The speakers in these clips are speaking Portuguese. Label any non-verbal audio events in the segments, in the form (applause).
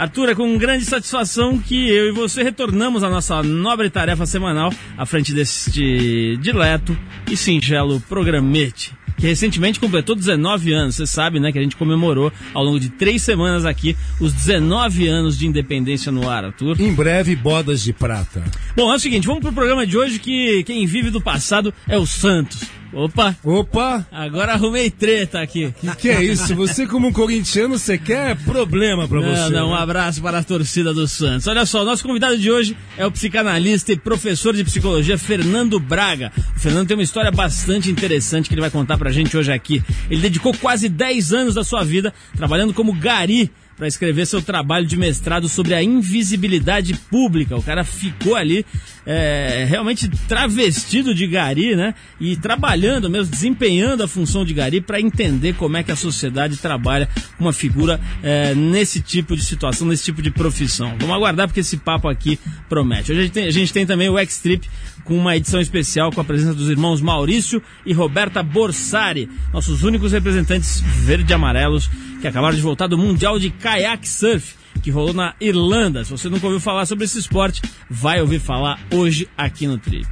Arthur, é com grande satisfação que eu e você retornamos à nossa nobre tarefa semanal à frente deste dileto e singelo programete que recentemente completou 19 anos. Você sabe, né, que a gente comemorou ao longo de três semanas aqui os 19 anos de independência no ar, Arthur. Em breve, bodas de prata. Bom, é o seguinte, vamos pro programa de hoje que quem vive do passado é o Santos. Opa! Opa! Agora arrumei treta aqui. Que que é isso? Você como um corintiano, você quer problema pra não, você. Não, um né? abraço para a torcida do Santos. Olha só, nosso convidado de hoje é o psicanalista e professor de psicologia Fernando Braga. O Fernando tem uma história bastante interessante que ele vai contar pra gente hoje aqui. Ele dedicou quase 10 anos da sua vida trabalhando como gari para escrever seu trabalho de mestrado sobre a invisibilidade pública. O cara ficou ali é, realmente travestido de gari, né? E trabalhando mesmo, desempenhando a função de gari para entender como é que a sociedade trabalha uma figura é, nesse tipo de situação, nesse tipo de profissão. Vamos aguardar porque esse papo aqui promete. Hoje a gente tem, a gente tem também o X-Trip com uma edição especial com a presença dos irmãos Maurício e Roberta Borsari, nossos únicos representantes verde e amarelos que acabaram de voltar do Mundial de Kayak Surf, que rolou na Irlanda. Se você nunca ouviu falar sobre esse esporte, vai ouvir falar hoje aqui no Trip.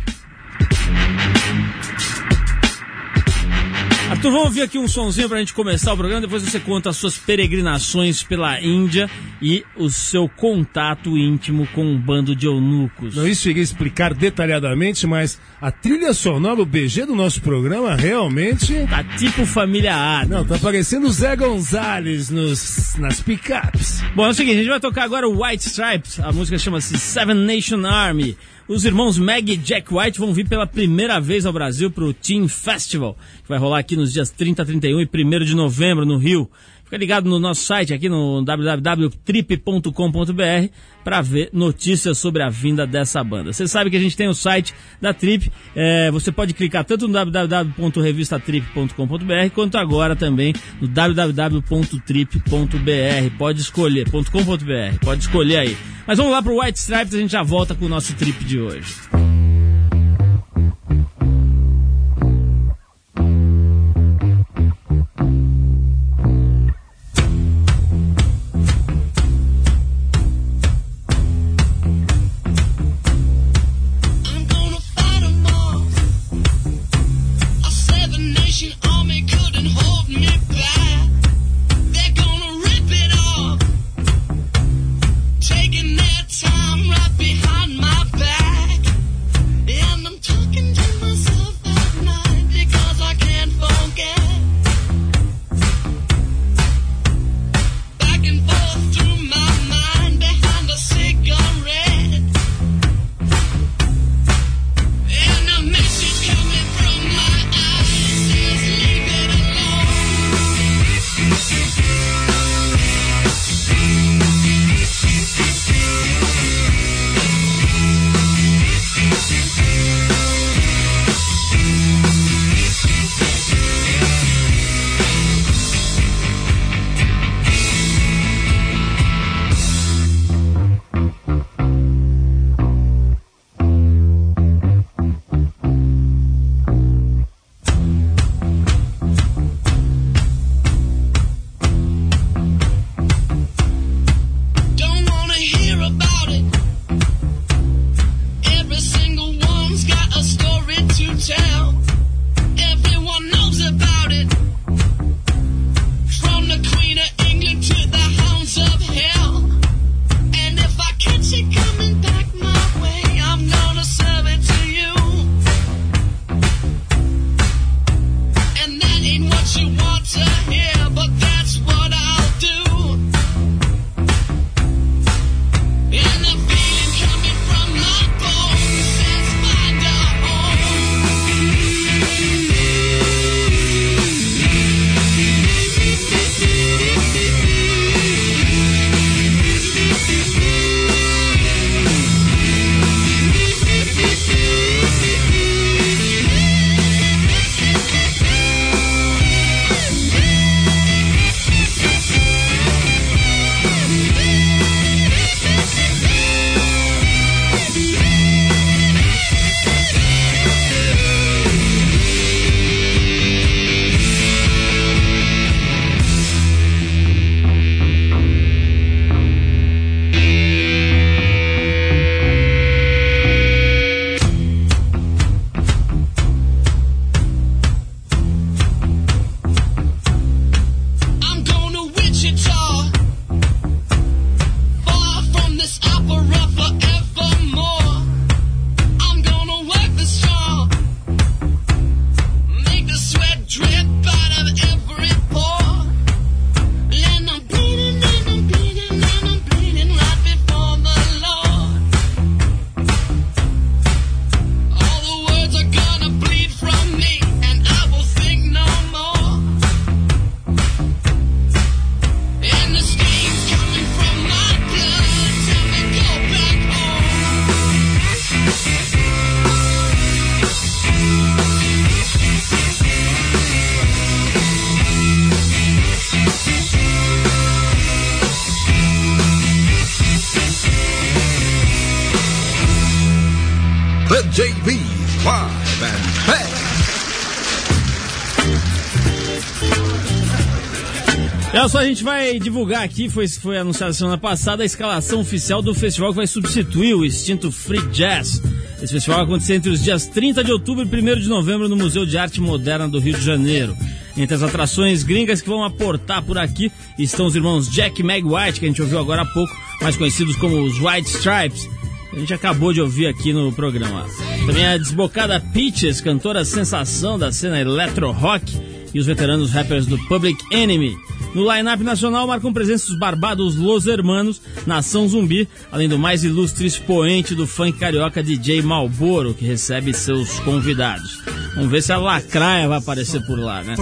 Arthur, vamos ouvir aqui um sonzinho pra gente começar o programa, depois você conta as suas peregrinações pela Índia e o seu contato íntimo com um bando de eunucos. Não, isso iria explicar detalhadamente, mas a trilha sonora, o BG do nosso programa, realmente. Tá tipo família Adam. Não, tá parecendo o Zé Gonzalez nos, nas picapes. Bom, é o seguinte, a gente vai tocar agora o White Stripes, a música chama-se Seven Nation Army. Os irmãos Meg e Jack White vão vir pela primeira vez ao Brasil para o Team Festival, que vai rolar aqui nos dias 30, 31 e 1 de novembro no Rio. Fica ligado no nosso site aqui no www.trip.com.br para ver notícias sobre a vinda dessa banda. Você sabe que a gente tem o site da Trip, é, você pode clicar tanto no www.revistatrip.com.br quanto agora também no www.trip.br. Pode escolher, .com.br, pode escolher aí. Mas vamos lá pro White Stripes, a gente já volta com o nosso trip de hoje. Gente vai divulgar aqui, foi, foi anunciada semana passada, a escalação oficial do festival que vai substituir o extinto Free Jazz. Esse festival vai acontecer entre os dias 30 de outubro e 1 de novembro no Museu de Arte Moderna do Rio de Janeiro. Entre as atrações gringas que vão aportar por aqui estão os irmãos Jack e Meg White, que a gente ouviu agora há pouco, mais conhecidos como os White Stripes. A gente acabou de ouvir aqui no programa. Também a desbocada Peaches, cantora sensação da cena electro rock, e os veteranos rappers do Public Enemy. No line-up nacional marcam presença os barbados Los Hermanos, Nação Zumbi, além do mais ilustre expoente do funk carioca DJ Malboro, que recebe seus convidados. Vamos ver se a Lacraia vai aparecer por lá, né?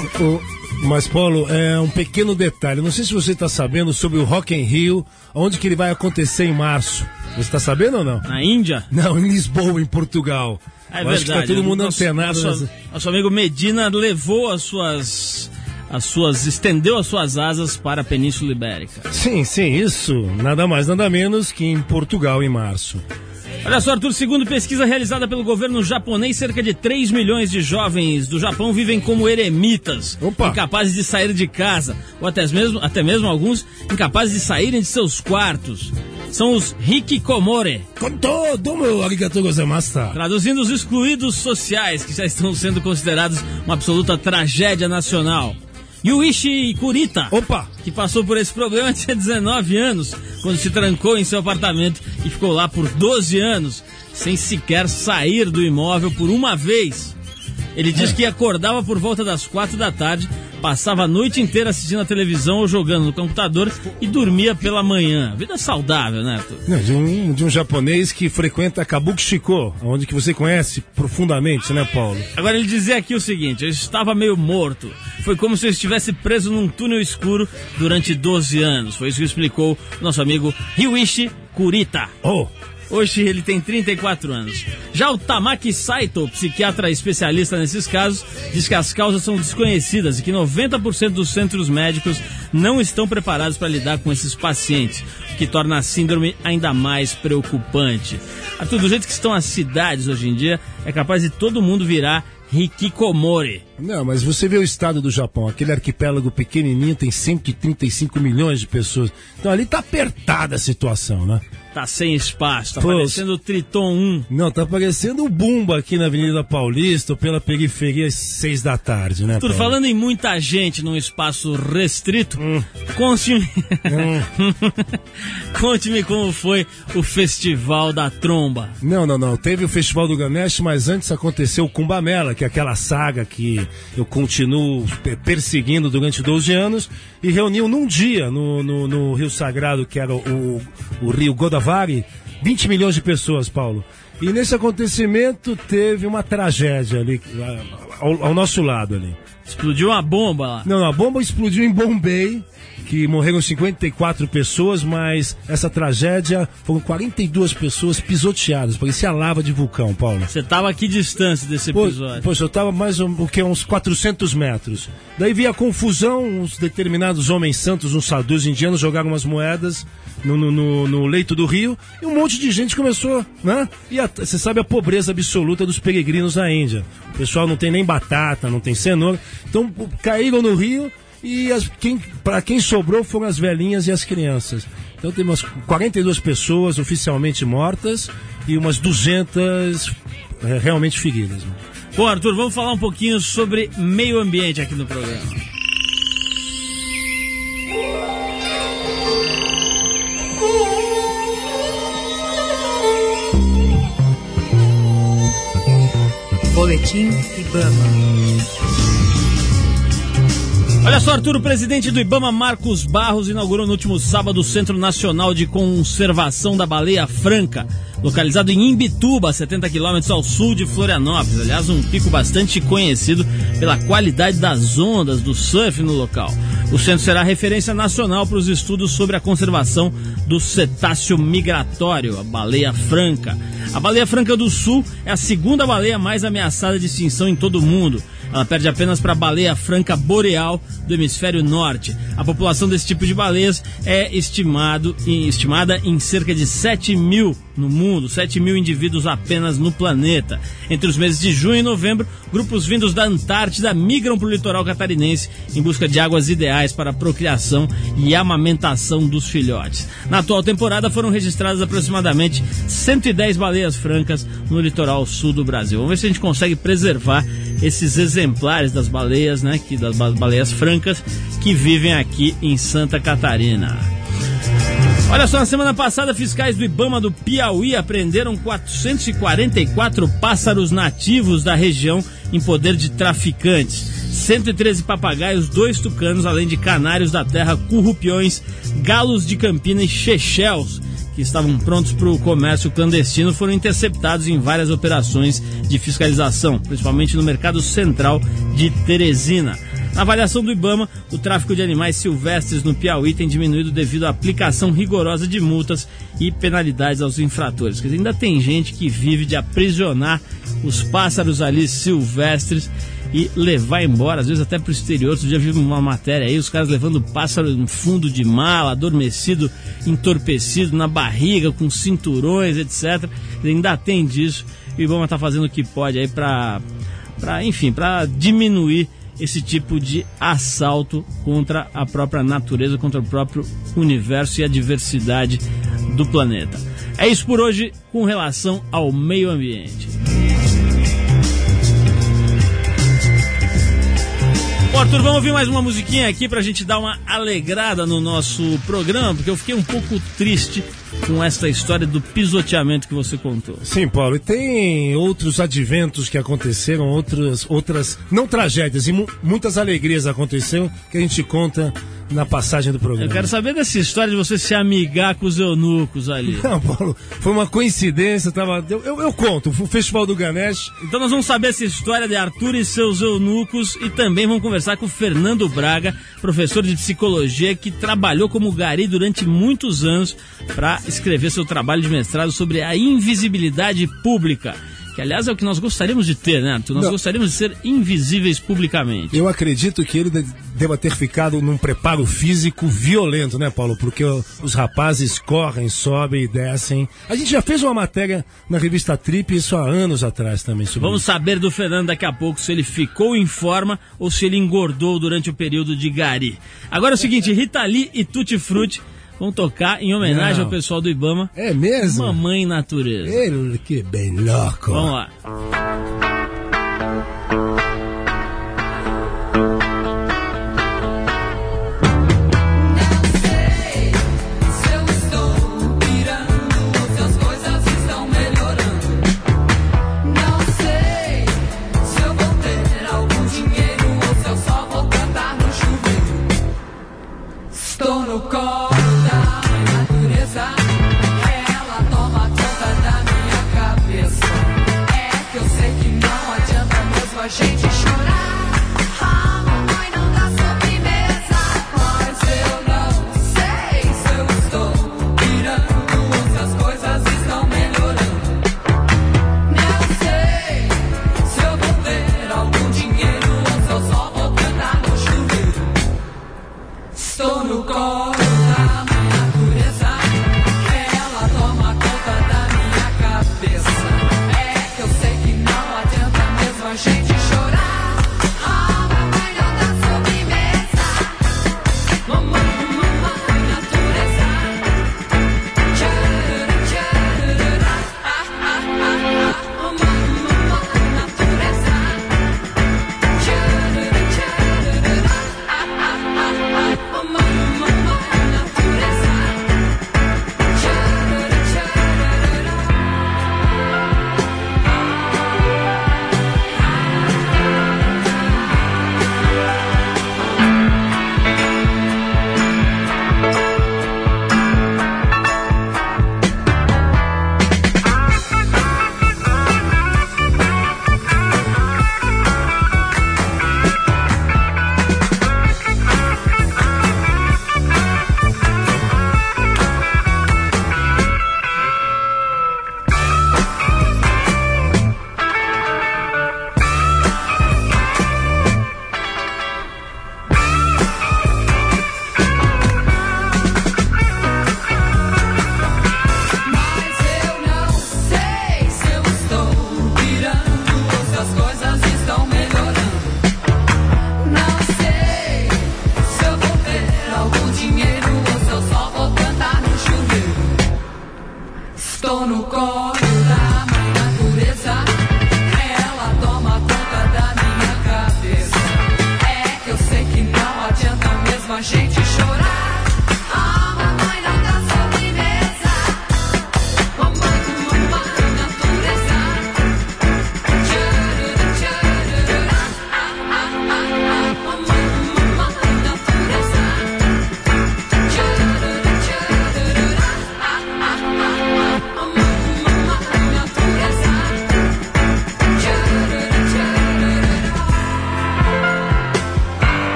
Mas, Paulo, é um pequeno detalhe. Não sei se você está sabendo sobre o Rock in Rio, onde que ele vai acontecer em março. Você está sabendo ou não? Na Índia? Não, em Lisboa, em Portugal. É Eu acho que tá verdade. todo mundo nosso, antenado. Nosso, nessa- nosso amigo Medina levou as suas. As suas. estendeu as suas asas para a Península Ibérica. Sim, sim, isso. Nada mais, nada menos que em Portugal, em março. Olha só, Arthur, segundo pesquisa realizada pelo governo japonês, cerca de 3 milhões de jovens do Japão vivem como eremitas, Opa. incapazes de sair de casa, ou até mesmo, até mesmo alguns incapazes de saírem de seus quartos. São os hikikomore, traduzindo os excluídos sociais, que já estão sendo considerados uma absoluta tragédia nacional. Yuichi Kurita, Opa! que passou por esse problema (laughs) tinha 19 anos, quando se trancou em seu apartamento e ficou lá por 12 anos, sem sequer sair do imóvel por uma vez. Ele diz que acordava por volta das 4 da tarde, passava a noite inteira assistindo a televisão ou jogando no computador e dormia pela manhã. Vida saudável, né, Arthur? Não, de, um, de um japonês que frequenta Kabuki-Shiko, onde que você conhece profundamente, né, Paulo? Agora ele dizia aqui o seguinte: eu estava meio morto. Foi como se eu estivesse preso num túnel escuro durante 12 anos. Foi isso que explicou nosso amigo Ryuichi Kurita. Oh, Hoje ele tem 34 anos. Já o Tamaki Saito, psiquiatra especialista nesses casos, diz que as causas são desconhecidas e que 90% dos centros médicos não estão preparados para lidar com esses pacientes, o que torna a síndrome ainda mais preocupante. Arthur, do jeito que estão as cidades hoje em dia, é capaz de todo mundo virar hikikomori. não, mas você vê o estado do Japão, aquele arquipélago pequenininho tem 135 milhões de pessoas. Então ali tá apertada a situação, né? Tá sem espaço, tá Pô, parecendo o Triton 1. Não, tá parecendo o Bumba aqui na Avenida Paulista ou pela periferia às seis da tarde, né, Arthur, Paulo? falando em muita gente num espaço restrito, conte-me. (laughs) conte-me como foi o Festival da Tromba. Não, não, não. Teve o Festival do Ganesh, mas antes aconteceu o Kumbamela, que é aquela saga que eu continuo pe- perseguindo durante 12 anos, e reuniu num dia no, no, no Rio Sagrado, que era o, o Rio Godavari, 20 milhões de pessoas, Paulo. E nesse acontecimento teve uma tragédia ali, ao, ao nosso lado ali. Explodiu uma bomba lá. Não, não, a bomba explodiu em Bombay, que morreram 54 pessoas, mas essa tragédia foram 42 pessoas pisoteadas, parecia lava de vulcão, Paulo. Você tava aqui distância desse episódio. Poxa, eu tava mais um, o que, uns 400 metros. Daí vi a confusão, uns determinados homens santos, uns sadus indianos, jogaram umas moedas no, no- no- no leito do rio e um monte de gente começou, né? E a- você sabe a pobreza absoluta dos peregrinos na Índia. O pessoal não tem nem batata, não tem cenoura. Então caíram no rio e as, quem, para quem sobrou foram as velhinhas e as crianças. Então tem umas 42 pessoas oficialmente mortas e umas 200 é, realmente feridas. né? Bom, Arthur, vamos falar um pouquinho sobre meio ambiente aqui no programa. Boletim Ibama. Olha só, Arthur, o presidente do Ibama, Marcos Barros, inaugurou no último sábado o Centro Nacional de Conservação da Baleia Franca, localizado em Imbituba, 70 quilômetros ao sul de Florianópolis. Aliás, um pico bastante conhecido pela qualidade das ondas do surf no local. O centro será referência nacional para os estudos sobre a conservação do cetáceo migratório, a baleia franca. A baleia franca do sul é a segunda baleia mais ameaçada de extinção em todo o mundo. Ela perde apenas para a baleia franca boreal do hemisfério norte. A população desse tipo de baleias é estimado, estimada em cerca de 7 mil no mundo, 7 mil indivíduos apenas no planeta. Entre os meses de junho e novembro, grupos vindos da Antártida migram para o litoral catarinense em busca de águas ideais para a procriação e amamentação dos filhotes. Na atual temporada foram registradas aproximadamente 110 baleias francas no litoral sul do Brasil. Vamos ver se a gente consegue preservar esses exemplares das baleias, né, que das ba- baleias francas que vivem aqui em Santa Catarina. Olha só, na semana passada, fiscais do Ibama do Piauí apreenderam 444 pássaros nativos da região em poder de traficantes. 113 papagaios, dois tucanos, além de canários da terra, currupiões, galos de campina e chechels, que estavam prontos para o comércio clandestino, foram interceptados em várias operações de fiscalização, principalmente no mercado central de Teresina. Na avaliação do Ibama, o tráfico de animais silvestres no Piauí tem diminuído devido à aplicação rigorosa de multas e penalidades aos infratores. Quer dizer, ainda tem gente que vive de aprisionar os pássaros ali silvestres e levar embora, às vezes até para o exterior. Dia eu vi uma matéria aí, os caras levando pássaro no fundo de mala, adormecido, entorpecido, na barriga, com cinturões, etc. Ainda tem disso. E o Ibama está fazendo o que pode aí para, enfim, para diminuir esse tipo de assalto contra a própria natureza, contra o próprio universo e a diversidade do planeta. É isso por hoje com relação ao meio ambiente. Bom, Arthur, vamos ouvir mais uma musiquinha aqui pra gente dar uma alegrada no nosso programa, porque eu fiquei um pouco triste com essa história do pisoteamento que você contou. Sim, Paulo, e tem outros adventos que aconteceram, outras, outras não tragédias, e mu- muitas alegrias aconteceram que a gente conta na passagem do programa. Eu quero saber dessa história de você se amigar com os eunucos ali. (laughs) Não, Paulo, foi uma coincidência, tava, eu, eu, eu conto, o Festival do Ganesh, Então nós vamos saber essa história de Arthur e seus eunucos e também vamos conversar com o Fernando Braga, professor de psicologia que trabalhou como gari durante muitos anos para escrever seu trabalho de mestrado sobre a invisibilidade pública. Que aliás é o que nós gostaríamos de ter, né, Arthur? Nós Não. gostaríamos de ser invisíveis publicamente. eu acredito que ele de- deva ter ficado num preparo físico violento, né, Paulo? Porque os rapazes correm, sobem e descem. A gente já fez uma matéria na revista Trip, isso há anos atrás também, sobre Vamos isso. saber do Fernando daqui a pouco se ele ficou em forma ou se ele engordou durante o período de Gari. Agora é o seguinte, Rita Lee e Tutti Frutti vão tocar em homenagem Não. ao pessoal do Ibama. É mesmo? Mamãe Natureza. Ele que bem louco. Vamos lá. 人の顔。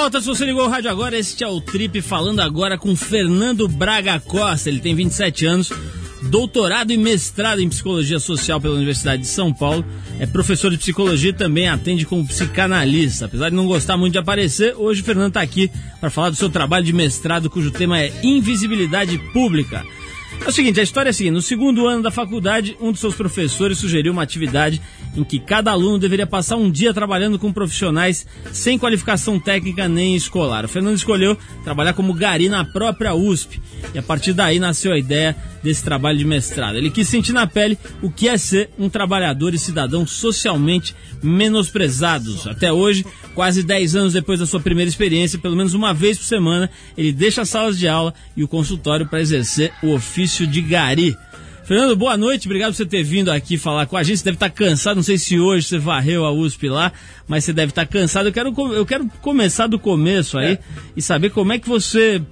Volta, se você ligou o rádio agora, este é o Trip falando agora com Fernando Braga Costa. Ele tem 27 anos, doutorado e mestrado em psicologia social pela Universidade de São Paulo. É professor de psicologia e também atende como psicanalista. Apesar de não gostar muito de aparecer, hoje o Fernando está aqui para falar do seu trabalho de mestrado, cujo tema é invisibilidade pública. É o seguinte, a história é a seguinte: no segundo ano da faculdade, um dos seus professores sugeriu uma atividade em que cada aluno deveria passar um dia trabalhando com profissionais sem qualificação técnica nem escolar. O Fernando escolheu trabalhar como gari na própria USP e a partir daí nasceu a ideia desse trabalho de mestrado. Ele quis sentir na pele o que é ser um trabalhador e cidadão socialmente menosprezados. Até hoje, quase 10 anos depois da sua primeira experiência, pelo menos uma vez por semana, ele deixa as salas de aula e o consultório para exercer o ofício de gari. Fernando, boa noite, obrigado por você ter vindo aqui falar com a gente. Você deve estar cansado, não sei se hoje você varreu a USP lá, mas você deve estar cansado. Eu quero, eu quero começar do começo aí e saber como é que você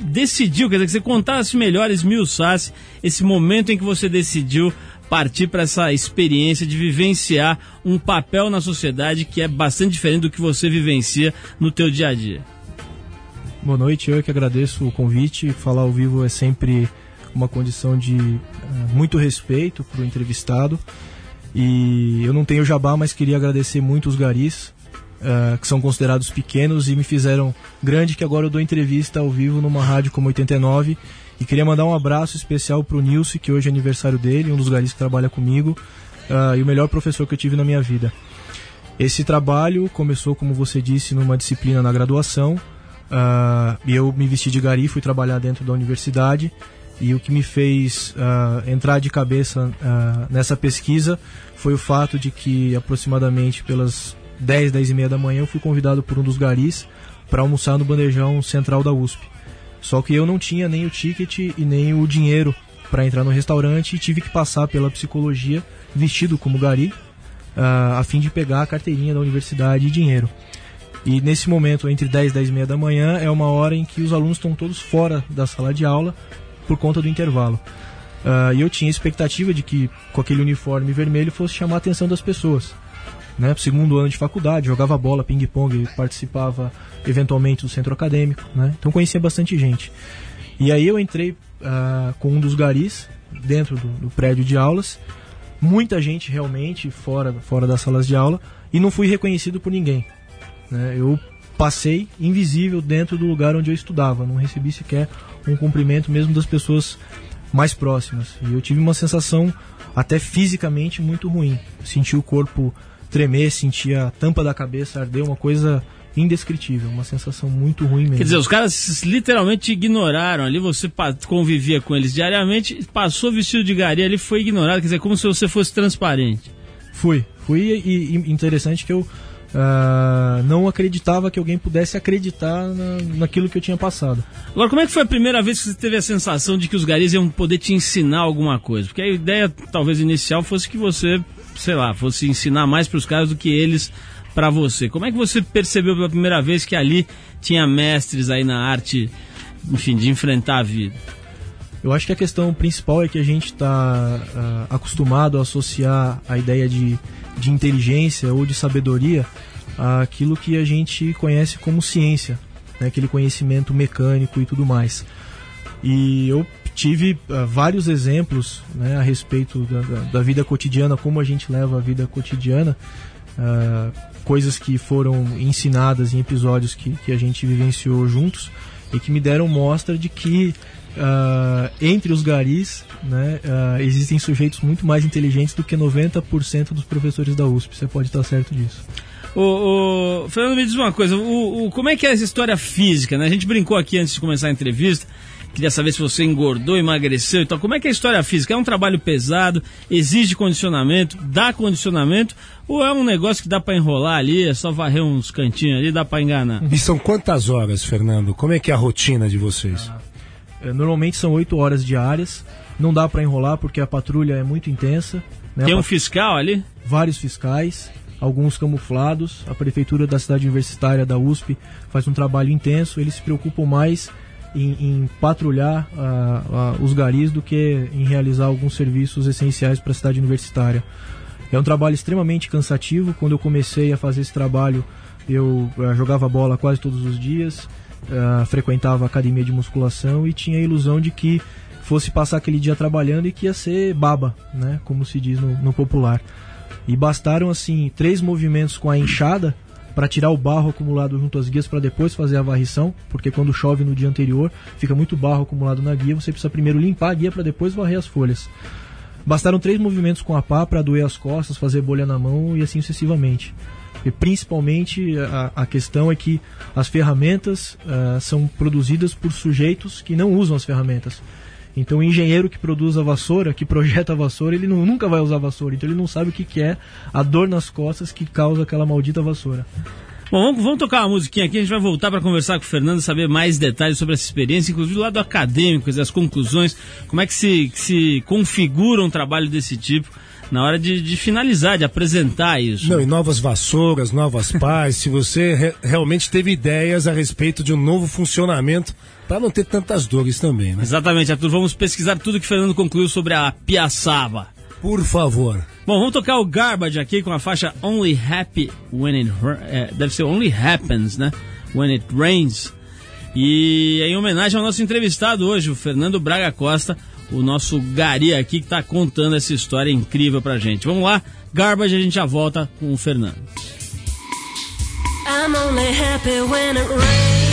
decidiu, quer dizer, que você contasse melhor, esmiuçasse esse momento em que você decidiu partir para essa experiência de vivenciar um papel na sociedade que é bastante diferente do que você vivencia no teu dia a dia. Boa noite, eu é que agradeço o convite. Falar ao vivo é sempre uma condição de eh, muito respeito para o entrevistado. E eu não tenho jabá, mas queria agradecer muito os garis, eh, que são considerados pequenos e me fizeram grande, que agora eu dou entrevista ao vivo numa rádio como 89. E queria mandar um abraço especial para o Nilce, que hoje é aniversário dele, um dos garis que trabalha comigo, ah, e o melhor professor que eu tive na minha vida. Esse trabalho começou, como você disse, numa disciplina na graduação. e eu me vesti de gari, fui trabalhar dentro da universidade. E o que me fez ah, entrar de cabeça ah, nessa pesquisa foi o fato de que aproximadamente pelas 10, 10 e meia da manhã eu fui convidado por um dos garis para almoçar no bandejão central da USP. Só que eu não tinha nem o ticket e nem o dinheiro para entrar no restaurante e tive que passar pela psicologia vestido como gari ah, a fim de pegar a carteirinha da universidade e dinheiro. E nesse momento, entre 10 e 10 e meia da manhã, é uma hora em que os alunos estão todos fora da sala de aula por conta do intervalo. Ah, e eu tinha expectativa de que, com aquele uniforme vermelho, fosse chamar a atenção das pessoas. Né? Segundo ano de faculdade, jogava bola, ping-pong, participava eventualmente do centro acadêmico. Né? Então conhecia bastante gente. E aí eu entrei ah, com um dos garis dentro do, do prédio de aulas, muita gente realmente fora, fora das salas de aula, e não fui reconhecido por ninguém. né? Eu passei invisível dentro do lugar onde eu estudava, não recebi sequer um cumprimento mesmo das pessoas mais próximas. E eu tive uma sensação até fisicamente muito ruim. Senti o corpo tremer, senti a tampa da cabeça arder, uma coisa indescritível, uma sensação muito ruim mesmo. Quer dizer, os caras literalmente te ignoraram ali, você convivia com eles diariamente, passou vestido de gari ali, foi ignorado, quer dizer, como se você fosse transparente. Fui, fui e, e interessante que eu ah, não acreditava que alguém pudesse acreditar na, naquilo que eu tinha passado. Agora, como é que foi a primeira vez que você teve a sensação de que os garis iam poder te ensinar alguma coisa? Porque a ideia, talvez inicial, fosse que você, sei lá, fosse ensinar mais para os caras do que eles pra você. Como é que você percebeu pela primeira vez que ali tinha mestres aí na arte, enfim, de enfrentar a vida? Eu acho que a questão principal é que a gente está acostumado a associar a ideia de, de inteligência ou de sabedoria àquilo que a gente conhece como ciência, né? aquele conhecimento mecânico e tudo mais. E eu tive ah, vários exemplos né, a respeito da, da- da vida cotidiana, como a gente leva a vida cotidiana, ah, coisas que foram ensinadas em episódios que, que a gente vivenciou juntos e que me deram mostra de que ah, entre os garis né, ah, existem sujeitos muito mais inteligentes do que 90% dos professores da USP. Você pode estar certo disso. Ô, ô, Fernando, me diz uma coisa, o, o- como é que é essa história física, né? A gente brincou aqui antes de começar a entrevista, queria saber se você engordou, emagreceu e tal. Como é que é a história física? É um trabalho pesado, exige condicionamento, dá condicionamento, ou é um negócio que dá pra enrolar ali, é só varrer uns cantinhos ali, dá pra enganar? E são quantas horas, Fernando? Como é que é a rotina de vocês? Eh, Normalmente são 8 horas diárias, não dá para enrolar porque a patrulha é muito intensa. Né? Tem um fiscal ali? vários fiscais, alguns camuflados. A prefeitura da cidade universitária da USP faz um trabalho intenso. Eles se preocupam mais em, em patrulhar ah, ah, os garis do que em realizar alguns serviços essenciais para a cidade universitária. É um trabalho extremamente cansativo. Quando eu comecei a fazer esse trabalho, eu ah, jogava bola quase todos os dias, ah, frequentava a academia de musculação e tinha a ilusão de que fosse passar aquele dia trabalhando e que ia ser baba, né? Como se diz no, no popular. E bastaram assim três movimentos com a enxada para tirar o barro acumulado junto às guias para depois fazer a varrição, porque quando chove no dia anterior fica muito barro acumulado na guia, você precisa primeiro limpar a guia para depois varrer as folhas. Bastaram três movimentos com a pá para doer as costas, fazer bolha na mão e assim sucessivamente. E principalmente a, a questão é que as ferramentas ah, são produzidas por sujeitos que não usam as ferramentas. Então o engenheiro que produz a vassoura, que projeta a vassoura, ele não- nunca vai usar a vassoura, então ele não sabe o que, que é a dor nas costas que causa aquela maldita vassoura. Bom, vamos, vamos tocar uma musiquinha aqui, a gente vai voltar para conversar com o Fernando, saber mais detalhes sobre essa experiência, inclusive do lado acadêmico, as conclusões, como é que se, que se configura um trabalho desse tipo na hora de, de finalizar, de apresentar isso. Não, e novas vassouras, novas (laughs) pás, se você re- realmente teve ideias a respeito de um novo funcionamento para não ter tantas dores também, né? Exatamente, Arthur, vamos pesquisar tudo que o Fernando concluiu sobre a piaçaba. Por favor. Bom, vamos tocar o Garbage aqui com a faixa Only Happy When It é, Deve ser Only Happens, né? When It Rains. E em homenagem ao nosso entrevistado hoje, o Fernando Braga Costa, o nosso gari aqui que está contando essa história incrível pra gente. Vamos lá, Garbage, a gente já volta com o Fernando. I'm only happy when it rains.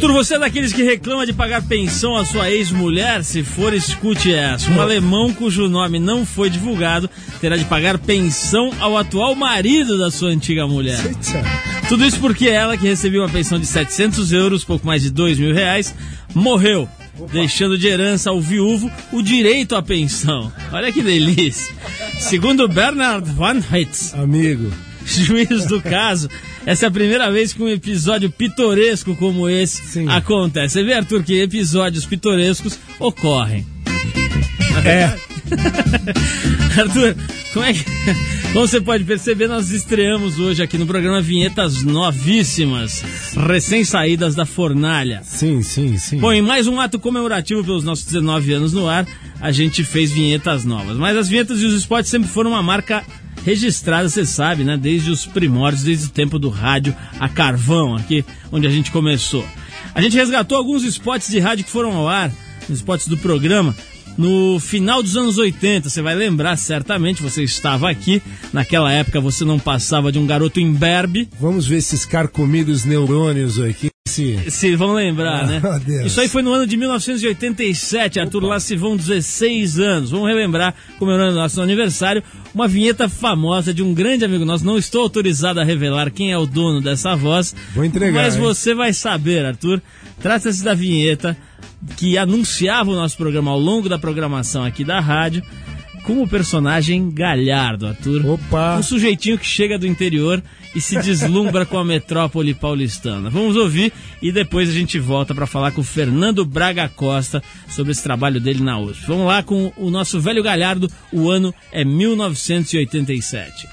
Arthur, você é daqueles que reclama de pagar pensão à sua ex-mulher? Se for, escute essa. Um alemão cujo nome não foi divulgado terá de pagar pensão ao atual marido da sua antiga mulher. Tudo isso porque ela, que recebia uma pensão de 700 euros, pouco mais de 2 mil reais, morreu, deixando de herança ao viúvo o direito à pensão. Olha que delícia. Segundo Bernard Van Heitz, Amigo. (laughs) juiz do caso, essa é a primeira vez que um episódio pitoresco como esse Sim. acontece. Você vê, Arthur, que episódios pitorescos ocorrem. É. (laughs) Arthur, como é que. Como você pode perceber, nós estreamos hoje aqui no programa vinhetas novíssimas, recém-saídas da fornalha. Sim, sim, sim. Bom, em mais um ato comemorativo pelos nossos 19 anos no ar, a gente fez vinhetas novas. Mas as vinhetas e os spots sempre foram uma marca registrada, você sabe, né? Desde os primórdios, desde o tempo do rádio a carvão, aqui onde a gente começou. A gente resgatou alguns spots de rádio que foram ao ar, os spots do programa, no final dos anos 80. Você vai lembrar, certamente, você estava aqui. Naquela época você não passava de um garoto imberbe. Vamos ver esses carcomidos neurônios aqui. Se... Se vão lembrar, né? Ah, Deus. Isso aí foi no ano de 1987, Arthur, lá se vão 16 anos. Vamos relembrar, comemorando nosso aniversário, uma vinheta famosa de um grande amigo nosso. Não estou autorizado a revelar quem é o dono dessa voz. Vou entregar, Mas hein? você vai saber, Arthur. Trata-se da vinheta que anunciava o nosso programa ao longo da programação aqui da rádio. Com o personagem Galhardo, Arthur. Opa. Um sujeitinho que chega do interior e se deslumbra com a metrópole paulistana. Vamos ouvir e depois a gente volta para falar com o Fernando Braga Costa sobre esse trabalho dele na USP. Vamos lá com o nosso velho Galhardo, o ano é 1987.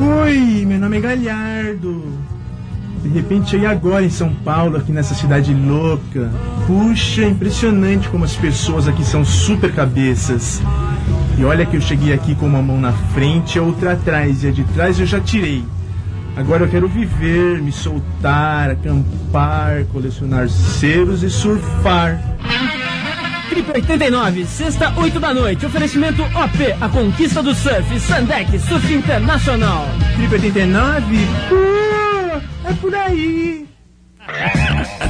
Oi, meu nome é Galhardo. De repente cheguei agora em São Paulo, aqui nessa cidade louca. Puxa, impressionante como as pessoas aqui são super cabeças. E olha que eu cheguei aqui com uma mão na frente e a outra atrás, e a de trás eu já tirei. Agora eu quero viver, me soltar, acampar, colecionar selos e surfar. Trip 89, sexta, 8 da noite. Oferecimento OP, a conquista do surf, Sandec, Surf Internacional. Trip 89? Pô, é por aí.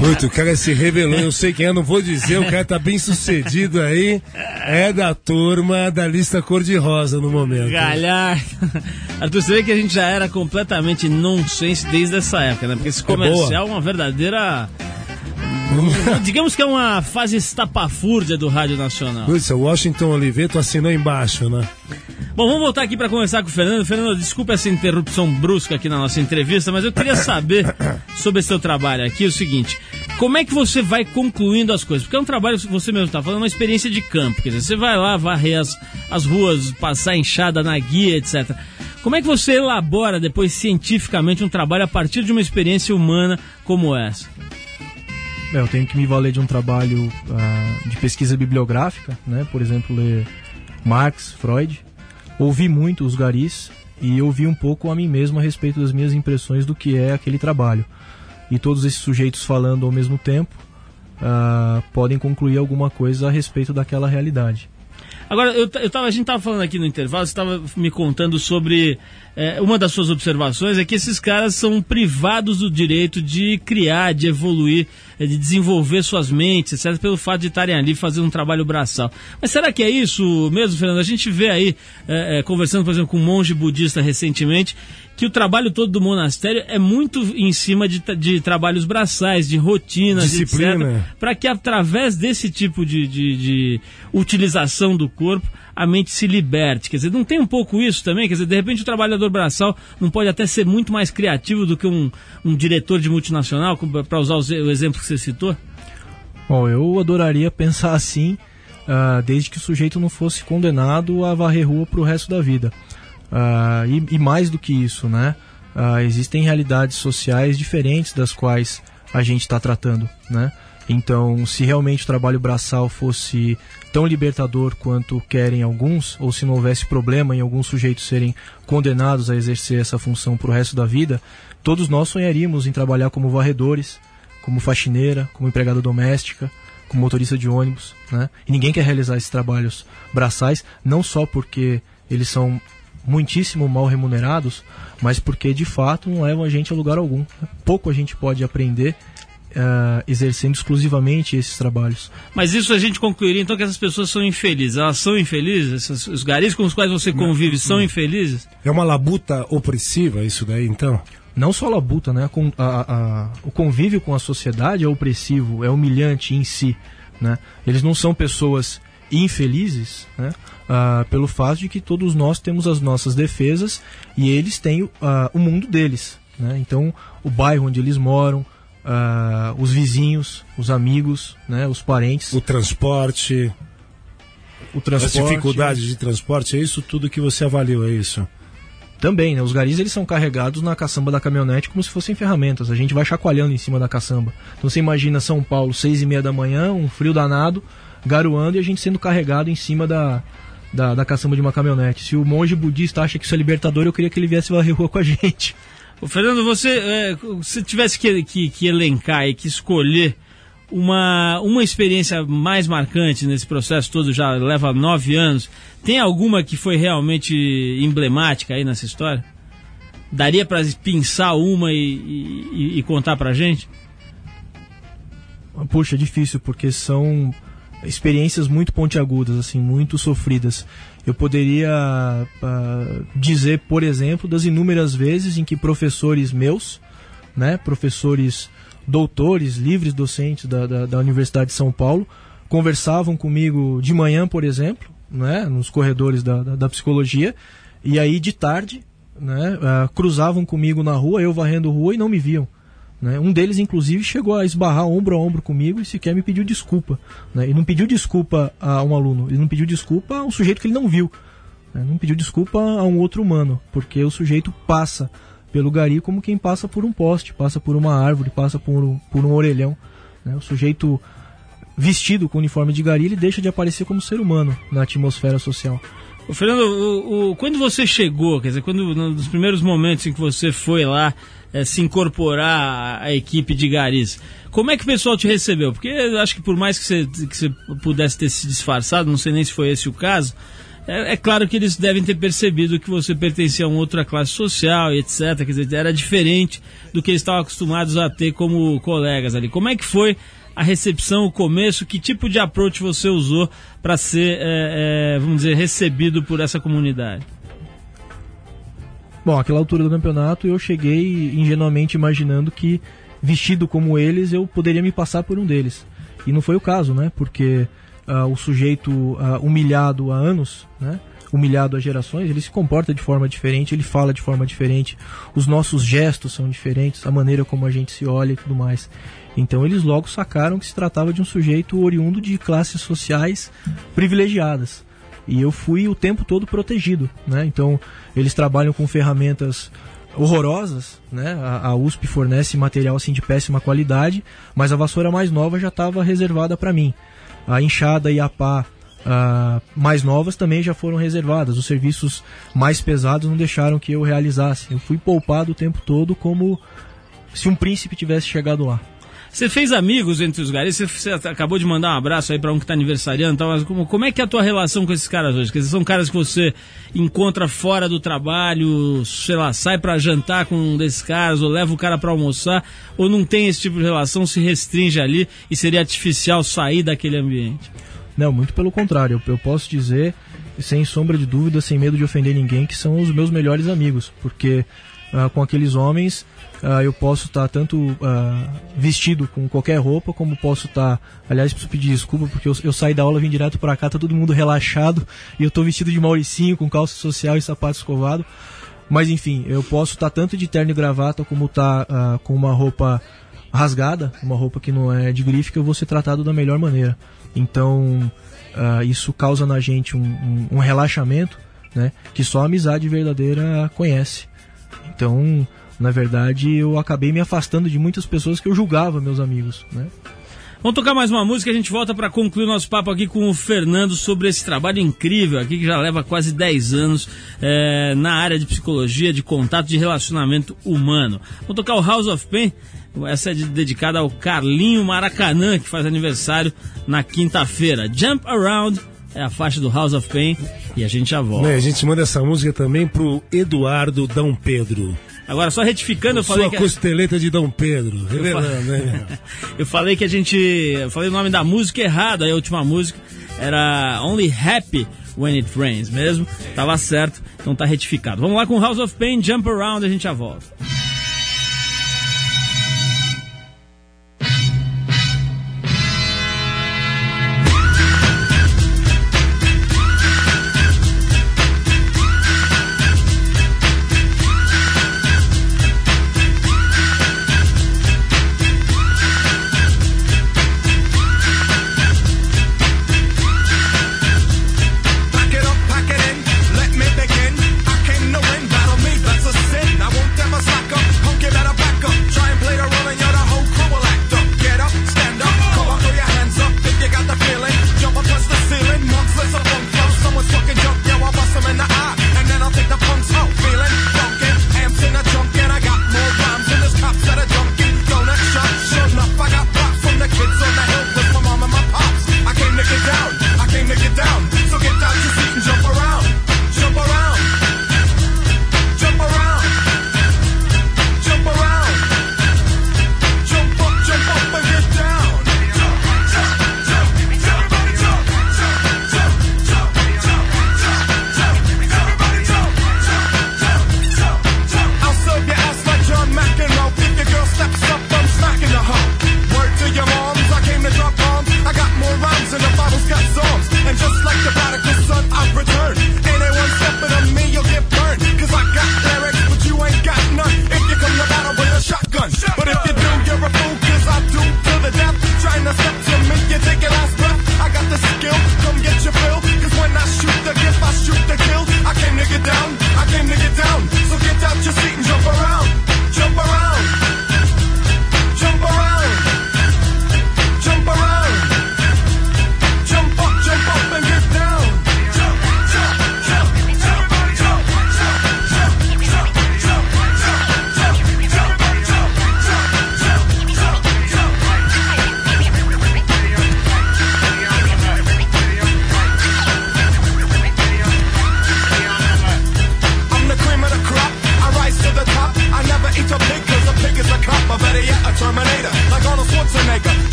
Muito, o cara se revelou, eu sei quem é, não vou dizer, o cara tá bem sucedido aí. É da turma da lista cor-de-rosa no momento. Galhardo. Arthur, você vê que a gente já era completamente nonsense desde essa época, né? Porque esse comercial é uma verdadeira. Digamos que é uma fase estapafúrdia do Rádio Nacional. Putz, o Washington Oliveto assinou embaixo, né? Bom, vamos voltar aqui para conversar com o Fernando. Fernando, desculpa essa interrupção brusca aqui na nossa entrevista, mas eu queria saber sobre seu trabalho aqui o seguinte: como é que você vai concluindo as coisas? Porque é um trabalho, você mesmo está falando, uma experiência de campo. Quer dizer, você vai lá varrer as, as ruas, passar enxada na guia, etc. Como é que você elabora depois cientificamente um trabalho a partir de uma experiência humana como essa? É, eu tenho que me valer de um trabalho ah, de pesquisa bibliográfica, né? Por exemplo, ler Marx, Freud. Ouvi muito os garis e ouvi um pouco a mim mesmo a respeito das minhas impressões do que é aquele trabalho. E todos esses sujeitos falando ao mesmo tempo ah, podem concluir alguma coisa a respeito daquela realidade. Agora, eu, eu tava, a gente estava falando aqui no intervalo, você estava me contando sobre. é, uma das suas observações é que esses caras são privados do direito de criar, de evoluir, é, de desenvolver suas mentes, etc., pelo fato de estarem ali fazendo um trabalho braçal. Mas será que é isso mesmo, Fernando? A gente vê aí, é, é, conversando, por exemplo, com um monge budista recentemente, que o trabalho todo do monastério é muito em cima de, de trabalhos braçais, de rotinas, Disciplina. etc para que através desse tipo de, de- de utilização do corpo a mente se liberte. Quer dizer, não tem um pouco isso também? Quer dizer, de repente o trabalhador braçal não pode até ser muito mais criativo do que um, um diretor de multinacional, para usar o, exemplo que você citou? Bom, eu adoraria pensar assim, ah, desde que o sujeito não fosse condenado a varrer rua para o resto da vida. Ah, e, e mais do que isso, né? Ah, existem realidades sociais diferentes das quais a gente está tratando, né? Então, se realmente o trabalho braçal fosse tão libertador quanto querem alguns, ou se não houvesse problema em alguns sujeitos serem condenados a exercer essa função para o resto da vida, todos nós sonharíamos em trabalhar como varredores, como faxineira, como empregada doméstica, como motorista de ônibus, né? E ninguém quer realizar esses trabalhos braçais, não só porque eles são muitíssimo mal remunerados, mas porque de fato não levam a gente a lugar algum. Pouco a gente pode aprender ah, exercendo exclusivamente esses trabalhos. Mas isso a gente concluiria então que essas pessoas são infelizes. Elas são infelizes? Essas- os garis com os quais você convive são infelizes? É uma labuta opressiva isso daí, então? Não só a labuta, né? A a- a- o convívio com a sociedade é opressivo, é humilhante em si. Né? Eles não são pessoas infelizes né? Ah, pelo fato de que todos nós temos as nossas defesas e eles têm ah, o mundo deles. Né? Então, o bairro onde eles moram, ah, os vizinhos, os amigos, né? os parentes, O transporte, o as transporte. dificuldades de transporte, é isso tudo que você avaliou, é isso? Também, né? Os garis eles são carregados na caçamba da caminhonete como se fossem ferramentas. A gente vai chacoalhando em cima da caçamba. Então você imagina São Paulo, seis e meia da manhã, um frio danado, garoando e a gente sendo carregado em cima da, da, da caçamba de uma caminhonete. Se o monge budista acha que isso é libertador, eu queria que ele viesse varrer rua com a (laughs) gente. Ô, Fernando, você é, se tivesse que, que, que elencar e que escolher uma, uma experiência mais marcante nesse processo todo, já leva nove anos, tem alguma que foi realmente emblemática aí nessa história? Daria para pinçar uma e, e, e contar pra gente? Puxa, é difícil, porque são experiências muito pontiagudas, assim, muito sofridas. Eu poderia ah, dizer, por exemplo, das inúmeras vezes em que professores meus, né, professores doutores, livres docentes da, da, da Universidade de São Paulo, conversavam comigo de manhã, por exemplo, né, nos corredores da, da, da psicologia, e aí de tarde né, ah, cruzavam comigo na rua, eu varrendo rua e não me viam. Né? Um deles, inclusive, chegou a esbarrar ombro a ombro comigo e sequer me pediu desculpa. Né? Ele não pediu desculpa a um aluno, ele não pediu desculpa a um sujeito que ele não viu. Né? Não pediu desculpa a um outro humano, porque o sujeito passa pelo gari como quem passa por um poste, passa por uma árvore, passa por um, por um orelhão. Né? O sujeito vestido com o uniforme de gari, ele deixa de aparecer como ser humano na atmosfera social. Fernando, o, o- quando você chegou, quer dizer, quando nos primeiros momentos em que você foi lá eh, se incorporar à, equipe de garis, como é que o pessoal te recebeu? Porque acho que por mais que você, que você pudesse ter se disfarçado, não sei nem se foi esse o caso, é, é claro que eles devem ter percebido que você pertencia a uma outra classe social etc. Quer dizer, era diferente do que eles estavam acostumados a ter como colegas ali. Como é que foi a recepção, o começo? Que tipo de approach você usou para ser, é, é, vamos dizer, recebido por essa comunidade? Bom, àquela altura do campeonato eu cheguei ingenuamente imaginando que, vestido como eles, eu poderia me passar por um deles. E não foi o caso, né? Porque ah, o sujeito ah, humilhado há anos, né? Humilhado há gerações, ele se comporta de forma diferente, ele fala de forma diferente, os nossos gestos são diferentes, a maneira como a gente se olha e tudo mais. Então eles logo sacaram que se tratava de um sujeito oriundo de classes sociais privilegiadas. E eu fui o tempo todo protegido, né? Então, eles trabalham com ferramentas horrorosas, né? A, a USP fornece material assim de péssima qualidade, mas a vassoura mais nova já estava reservada para mim. A enxada e a pá ah, mais novas também já foram reservadas. Os serviços mais pesados não deixaram que eu realizasse. Eu fui poupado o tempo todo como se um príncipe tivesse chegado lá. Você fez amigos entre os garis? Você, acabou de mandar um abraço aí para um que tá aniversariando tal, mas como, como é que é a tua relação com esses caras hoje? Dizer, são caras que você encontra fora do trabalho, sei lá, sai para jantar com um desses caras, ou leva o cara para almoçar, ou não tem esse tipo de relação, se restringe ali e seria artificial sair daquele ambiente? Não, muito pelo contrário. Eu, eu posso dizer, sem sombra de dúvida, sem medo de ofender ninguém, que são os meus melhores amigos. Porque ah, com aqueles homens ah, eu posso estar tanto ah, vestido com qualquer roupa, como posso estar. aliás, preciso pedir desculpa, porque eu, eu saí da aula, vim direto pra cá, tá todo mundo relaxado, e eu tô vestido de Mauricinho, com calça social e sapato escovado. Mas enfim, eu posso estar tanto de terno e gravata, como estar ah, com uma roupa rasgada, uma roupa que não é de grife, que eu vou ser tratado da melhor maneira. Então, ah, isso causa na gente um, um- um relaxamento, né, que só a amizade verdadeira conhece. Então, na verdade, eu acabei me afastando de muitas pessoas que eu julgava meus amigos, né? Vamos tocar mais uma música e a gente volta para concluir nosso papo aqui com o Fernando sobre esse trabalho incrível aqui que já leva quase 10 anos é, na área de psicologia, de contato, de relacionamento humano. Vamos tocar o House of Pain, essa é dedicada ao Carlinho Maracanã, que faz aniversário na quinta-feira. Jump Around é a faixa do House of Pain e a gente já volta. A gente manda essa música também pro Eduardo Dão Pedro. Agora, só retificando, eu falei. Sua que... costeleta de Dom Pedro, revelando, hein? Né? (laughs) eu falei que a gente. Eu falei o nome da música errada, a última música era Only Happy When It Rains mesmo. Tava certo, então tá retificado. Vamos lá com House of Pain, Jump Around, a gente já volta.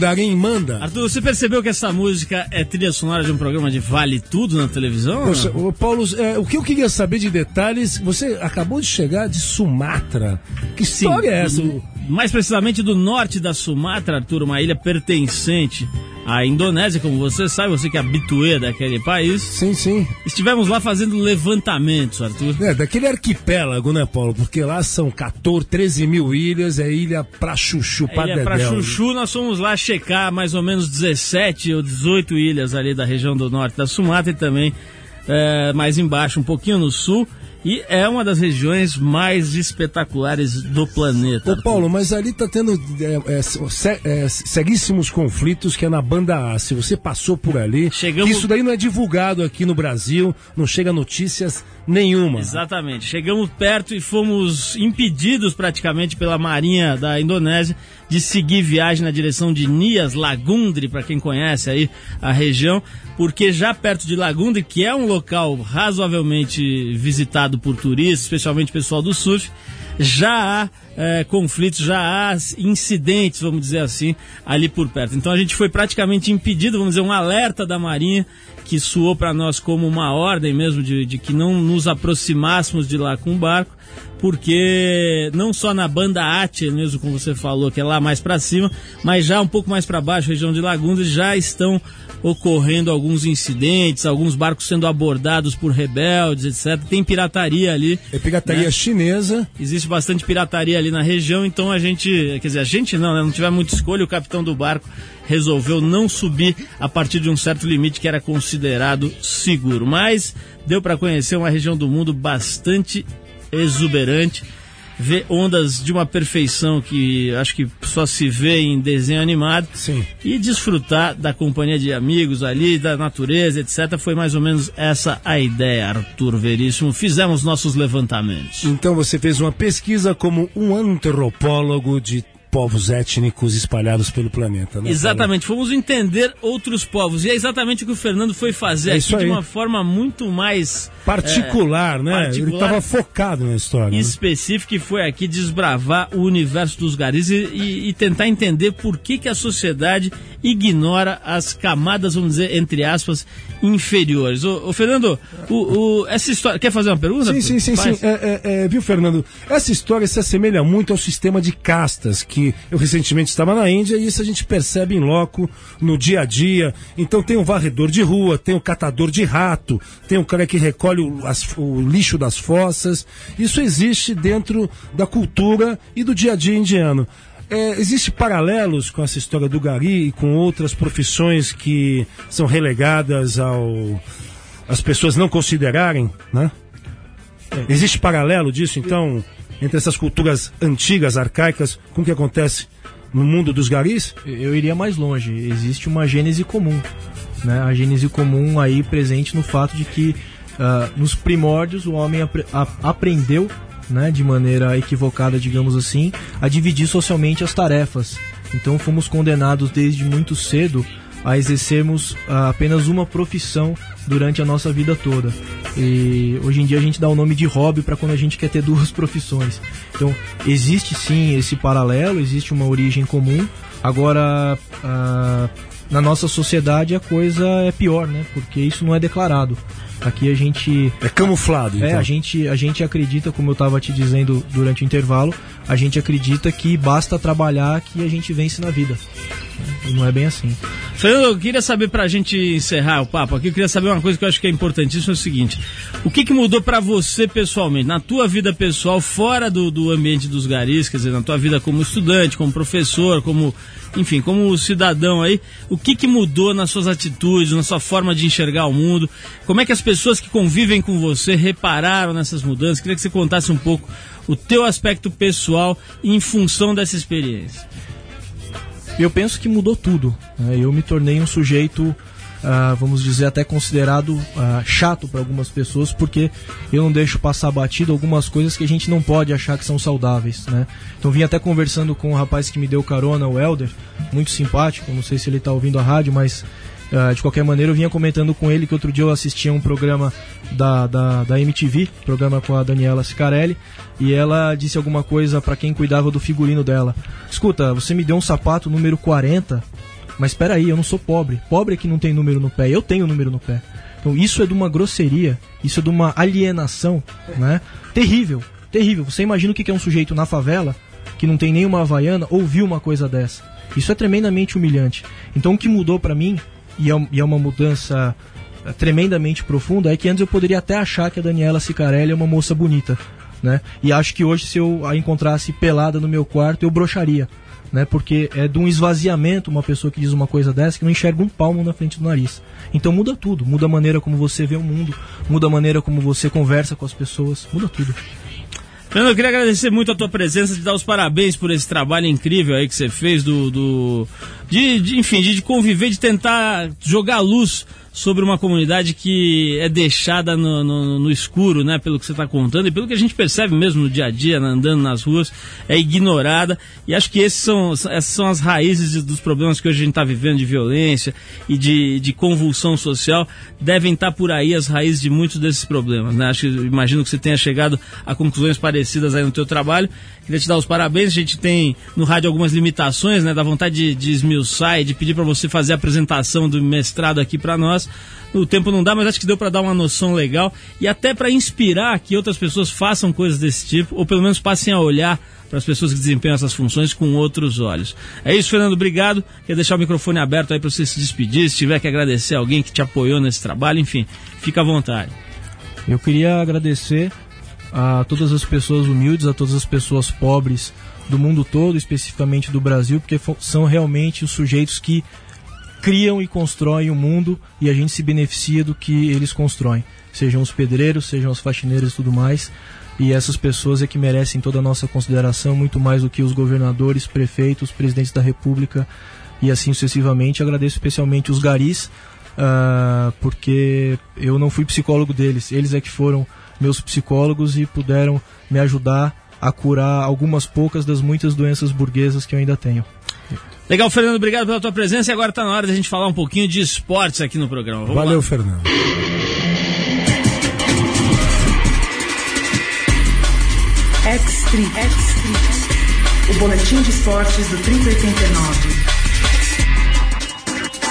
mandarim manda. Arthur, você percebeu que essa música é trilha sonora de um programa de Vale Tudo na televisão? Poxa, o Paulo, é, o que eu queria saber de detalhes, você acabou de chegar de Sumatra. Que Sim, história é essa? Mais precisamente do norte da Sumatra, Arthur, uma ilha pertencente a Indonésia, como você sabe, você que é habituê daquele país. Sim, sim. Estivemos lá fazendo levantamentos, Arthur. É, daquele arquipélago, né, Paulo? Porque lá são 14, 13 mil ilhas, é ilha pra chuchu, é pra ilha dedéu. pra chuchu, nós fomos lá checar mais ou menos 17 ou 18 ilhas ali da região do norte da Sumatra e também é, mais embaixo, um pouquinho no sul e é uma das regiões mais espetaculares do planeta. Ô Paulo, mas ali está tendo é, é, é conflitos que é na banda A. Se você passou por ali, Chegamos... isso daí não é divulgado aqui no Brasil, não chega notícias nenhuma. Exatamente. Chegamos perto e fomos impedidos praticamente pela Marinha da Indonésia de seguir viagem na direção de Nias, Lagundre, para quem conhece aí a região, porque já perto de Lagundre, que é um local razoavelmente visitado por turistas, especialmente pessoal do surf, já há é, conflitos, já há incidentes, vamos dizer assim, ali por perto. Então a gente foi praticamente impedido, vamos dizer, um alerta da Marinha que soou para nós como uma ordem mesmo de, de que não nos aproximássemos de lá com o barco, porque não só na banda Ate, mesmo como você falou, que é lá mais para cima, mas já um pouco mais para baixo, região de Lagundas, já estão ocorrendo alguns incidentes, alguns barcos sendo abordados por rebeldes, etc. Tem pirataria ali. É pirataria né? chinesa. Existe bastante pirataria ali na região, então a gente, quer dizer, a gente não, né? Não tiver muita escolha, o capitão do barco resolveu não subir a partir de um certo limite que era considerado seguro. Mas deu para conhecer uma região do mundo bastante exuberante, ver ondas de uma perfeição que acho que só se vê em desenho animado. Sim. E desfrutar da companhia de amigos ali, da natureza, etc. Foi mais ou menos essa a ideia, Arthur Veríssimo. Fizemos nossos levantamentos. Então você fez uma pesquisa como um antropólogo de povos étnicos espalhados pelo planeta, né? Exatamente, fomos entender outros povos. E é exatamente o que o Fernando foi fazer É aqui de uma forma muito mais Particular, é, né? particular. Ele estava focado na história. né? específico e foi aqui desbravar o universo dos garis e, e- e tentar entender por que, que a sociedade ignora as camadas, vamos dizer, entre aspas, inferiores. Ô, ô, Fernando, o, o- essa história. Quer fazer uma pergunta? Sim, sim, sim, sim. É, é, é, viu, Fernando? Essa história se assemelha muito ao sistema de castas que eu recentemente estava na Índia e isso a gente percebe em loco no dia a dia. Então tem o varredor de rua, tem o catador de rato, tem o cara que recolhe o, as- o lixo das fossas. Isso existe dentro da cultura e do dia a dia indiano. É, Existem paralelos com essa história do gari e com outras profissões que são relegadas ao as pessoas não considerarem, né? Existe paralelo disso, então, entre essas culturas antigas, arcaicas, com o que acontece no mundo dos garis? Eu iria mais longe. Existe uma gênese comum. Né? A gênese comum aí presente no fato de que ah, nos primórdios o homem aprendeu, né, de maneira equivocada, digamos assim, a dividir socialmente as tarefas. Então fomos condenados desde muito cedo a exercermos ah, apenas uma profissão durante a nossa vida toda. E hoje em dia a gente dá o nome de hobby para quando a gente quer ter (laughs) duas profissões. Então existe sim esse paralelo, existe uma origem comum. Agora ah, na nossa sociedade a coisa é pior, né? Porque isso não é declarado. Aqui a gente É camuflado, então. é, a gente, a gente acredita, como eu estava te dizendo durante o intervalo, a gente acredita que basta trabalhar que a gente vence na vida. E não é bem assim. Fernando, eu queria saber pra gente encerrar o papo aqui, eu queria saber uma coisa que eu acho que é importantíssima, é o seguinte. O que, que mudou pra você pessoalmente, na tua vida pessoal, fora do, do ambiente dos garis, quer dizer, na tua vida como estudante, como professor, como, enfim, como cidadão aí, o que, que mudou nas suas atitudes, na sua forma de enxergar o mundo? Como é que as pessoas que convivem com você repararam nessas mudanças? Queria que você contasse um pouco o teu aspecto pessoal em função dessa experiência. Eu penso que mudou tudo. né? Eu me tornei um sujeito, ah, vamos dizer, até considerado ah, chato para algumas pessoas, porque eu não deixo passar batido algumas coisas que a gente não pode achar que são saudáveis. Né? Então vim até conversando com o rapaz que me deu carona, o Elder, muito simpático, não sei se ele está ouvindo a rádio, mas ah, de qualquer maneira eu vinha comentando com ele que outro dia eu assistia um programa da, da, da MTV, programa com a Daniela Sicarelli, e ela disse alguma coisa para quem cuidava do figurino dela. Escuta, você me deu um sapato número 40, mas espera aí, eu não sou pobre. Pobre é que não tem número no pé, eu tenho número no pé. Então isso é de uma grosseria, isso é de uma alienação, né? Terrível, terrível. Você imagina o que é um sujeito na favela que não tem nenhuma havaiana ouvir uma coisa dessa. Isso é tremendamente humilhante. Então o que mudou pra mim, e é, e é uma mudança eh, tremendamente profunda, é que antes eu poderia até achar que a Daniela Sicarelli é uma moça bonita, né? E acho que hoje se eu a encontrasse pelada no meu quarto, eu broxaria, né? Porque é de um esvaziamento uma pessoa que diz uma coisa dessa que não enxerga um palmo na frente do nariz. Então muda tudo, muda a maneira como você vê o mundo, muda a maneira como você conversa com as pessoas, muda tudo. Fernando, eu queria agradecer muito a tua presença, te dar os parabéns por esse trabalho incrível aí que você fez do. do de, de, enfim, de, de conviver, de tentar jogar luz sobre uma comunidade que é deixada no, no- no escuro, né? Pelo que você está contando e pelo que a gente percebe mesmo no dia a dia, né, andando nas ruas, é ignorada. E acho que esses são, essas são as raízes dos problemas que hoje a gente está vivendo de violência e de, de convulsão social. Devem estar por aí as raízes de muitos desses problemas, né? Acho imagino que você tenha chegado a conclusões parecidas aí no teu trabalho. Queria te dar os parabéns. A gente tem no rádio algumas limitações, né? Da vontade de, de esmiuçar e de pedir para você fazer a apresentação do mestrado aqui para nós. O tempo não dá, mas acho que deu para dar uma noção legal e até para inspirar que outras pessoas façam coisas desse tipo, ou pelo menos passem a olhar para as pessoas que desempenham essas funções com outros olhos. É isso, Fernando, obrigado. Quer deixar o microfone aberto aí para você se despedir, se tiver que agradecer alguém que te apoiou nesse trabalho, enfim, fica à vontade. Eu queria agradecer a todas as pessoas humildes, a todas as pessoas pobres do mundo todo, especificamente do Brasil, porque são realmente os sujeitos que criam e constroem o mundo e a gente se beneficia do que eles constroem. Sejam os pedreiros, sejam os faxineiros e tudo mais. E essas pessoas é que merecem toda a nossa consideração, muito mais do que os governadores, prefeitos, presidentes da república e assim sucessivamente. Agradeço especialmente os garis, ah, porque eu não fui psicólogo deles, eles é que foram meus psicólogos e puderam me ajudar a curar algumas poucas das muitas doenças burguesas que eu ainda tenho. Legal, Fernando, obrigado pela tua presença e agora está na hora da gente falar um pouquinho de esportes aqui no programa. Vamos Valeu, lá. Fernando. X-Trip. O boletim de esportes do 3089.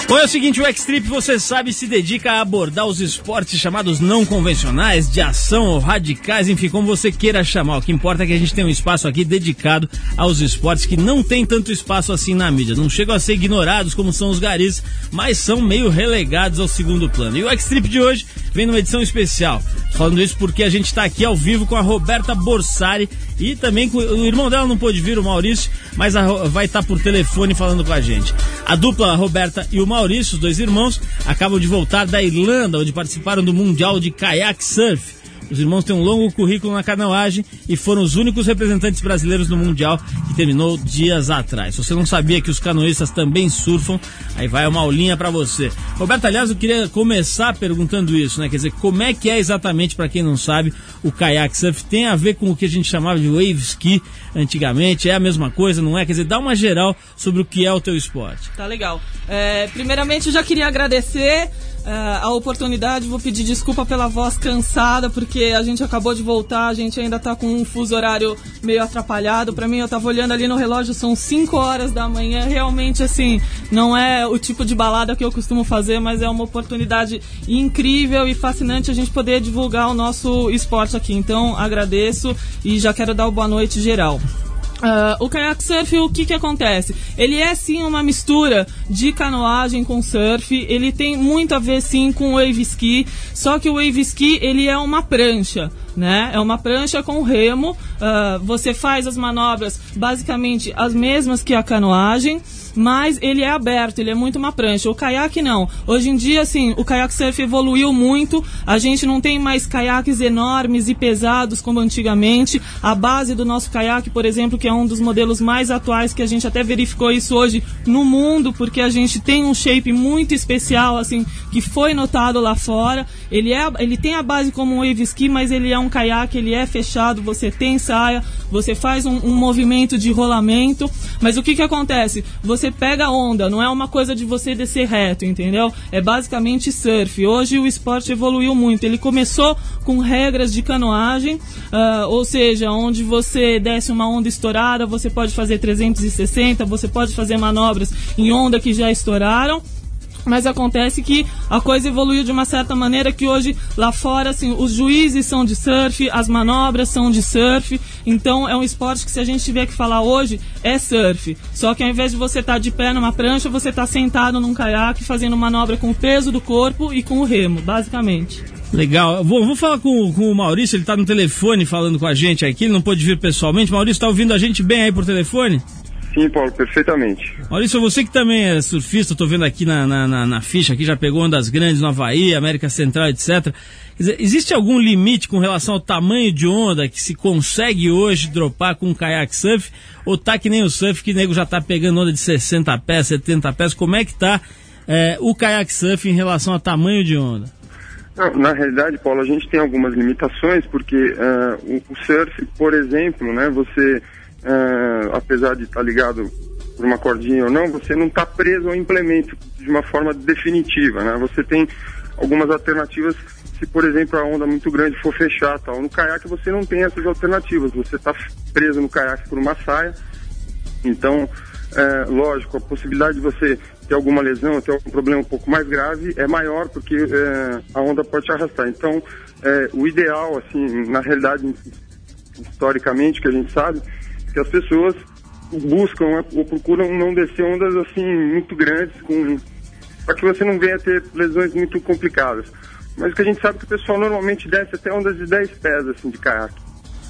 Bom, é o seguinte, o X-Trip, você sabe, se dedica a abordar os esportes chamados não convencionais, de ação ou radicais, enfim, como você queira chamar. O que importa é que a gente tem um espaço aqui dedicado aos esportes que não tem tanto espaço assim na mídia. Não chegam a ser ignorados como são os garis, mas são meio relegados ao segundo plano. E o X-Trip de hoje vem numa edição especial. Falando isso porque a gente está aqui ao vivo com a Roberta Borsari e também com o irmão dela não pôde vir, o Maurício, mas a vai estar por telefone falando com a gente. A dupla a Roberta e o Maurício, os dois irmãos, acabam de voltar da Irlanda, onde participaram do Mundial de Kayak Surf. Os irmãos têm um longo currículo na canoagem e foram os únicos representantes brasileiros no Mundial que terminou dias atrás. Se você não sabia que os canoístas também surfam, aí vai uma aulinha pra você. Roberto, aliás, eu queria começar perguntando isso, né? Quer dizer, como é que é exatamente, pra quem não sabe, o kayak surf? Tem a ver com o que a gente chamava de wave ski antigamente? É a mesma coisa, não é? Quer dizer, dá uma geral sobre o que é o teu esporte. Tá legal. É, primeiramente, eu já queria agradecer é, a oportunidade. Vou pedir desculpa pela voz cansada, porque a gente acabou de voltar, a gente ainda tá com um fuso horário meio atrapalhado. Pra mim, eu tava olhando ali no relógio, são 5 horas da manhã. Realmente, assim, não é o tipo de balada que eu costumo fazer, mas é uma oportunidade incrível e fascinante a gente poder divulgar o nosso esporte aqui. Então, agradeço e já quero dar o boa noite geral. Ah, o kayak surf, o que que acontece? Ele é sim uma mistura de canoagem com surf, ele tem muito a ver sim com wave ski, só que o wave ski ele é uma prancha, né? É uma prancha com remo, ah, você faz as manobras basicamente as mesmas que a canoagem, mas ele é aberto, ele é muito uma prancha. O caiaque não. Hoje em dia, assim, o caiaque surf evoluiu muito. A gente não tem mais caiaques enormes e pesados como antigamente. A base do nosso caiaque, por exemplo, que é um dos modelos mais atuais, que a gente até verificou isso hoje no mundo, porque a gente tem um shape muito especial, assim, que foi notado lá fora. Ele, é, ele tem a base como um wave ski, mas ele é um caiaque, ele é fechado, você tem saia, você faz um, um movimento de rolamento. Mas o que que acontece? Você pega a onda, não é uma coisa de você descer reto, entendeu? É basicamente surf. Hoje o esporte evoluiu muito. Ele começou com regras de canoagem, ah, ou seja, onde você desce uma onda estourada, você pode fazer 360, você pode fazer manobras em onda que já estouraram. Mas acontece que a coisa evoluiu de uma certa maneira que hoje lá fora, assim, os juízes são de surf, as manobras são de surf. Então é um esporte que se a gente tiver que falar hoje, é surf. Só que ao invés de você estar de pé numa prancha, você está sentado num caiaque fazendo manobra com o peso do corpo e com o remo, basicamente. Legal. Vou, vou falar com, com o Maurício, ele tá no telefone falando com a gente aqui, ele não pôde vir pessoalmente. Maurício, tá ouvindo a gente bem aí por telefone? Sim, Paulo, perfeitamente. Maurício, você que também é surfista, tô vendo aqui na, na, na, ficha, aqui já pegou ondas grandes no Havaí, América Central, etc. Quer dizer, existe algum limite com relação ao tamanho de onda que se consegue hoje dropar com um kayak surf? Ou tá que nem o surf que o nego já tá pegando onda de 60 pés, 70 pés? Como é que tá é, o kayak surf em relação a tamanho de onda? Na realidade, Paulo, a gente tem algumas limitações, porque o, o surf, por exemplo, né, você, ah, apesar de estar ligado por uma cordinha ou não, você não está preso ao implemento de uma forma definitiva, né? Você tem algumas alternativas se, por exemplo, a onda muito grande for fechar, tal. No caiaque você não tem essas alternativas, você está preso no caiaque por uma saia, então, é, lógico, a possibilidade de você ter alguma lesão, ter algum problema um pouco mais grave é maior porque é, a onda pode te arrastar. Então, é, o ideal, assim, na realidade, historicamente, que a gente sabe, que as pessoas buscam né, ou procuram não descer ondas assim muito grandes, com para que você não venha ter lesões muito complicadas. Mas o que a gente sabe é que o pessoal normalmente desce até ondas de 10 pés assim de caiaque.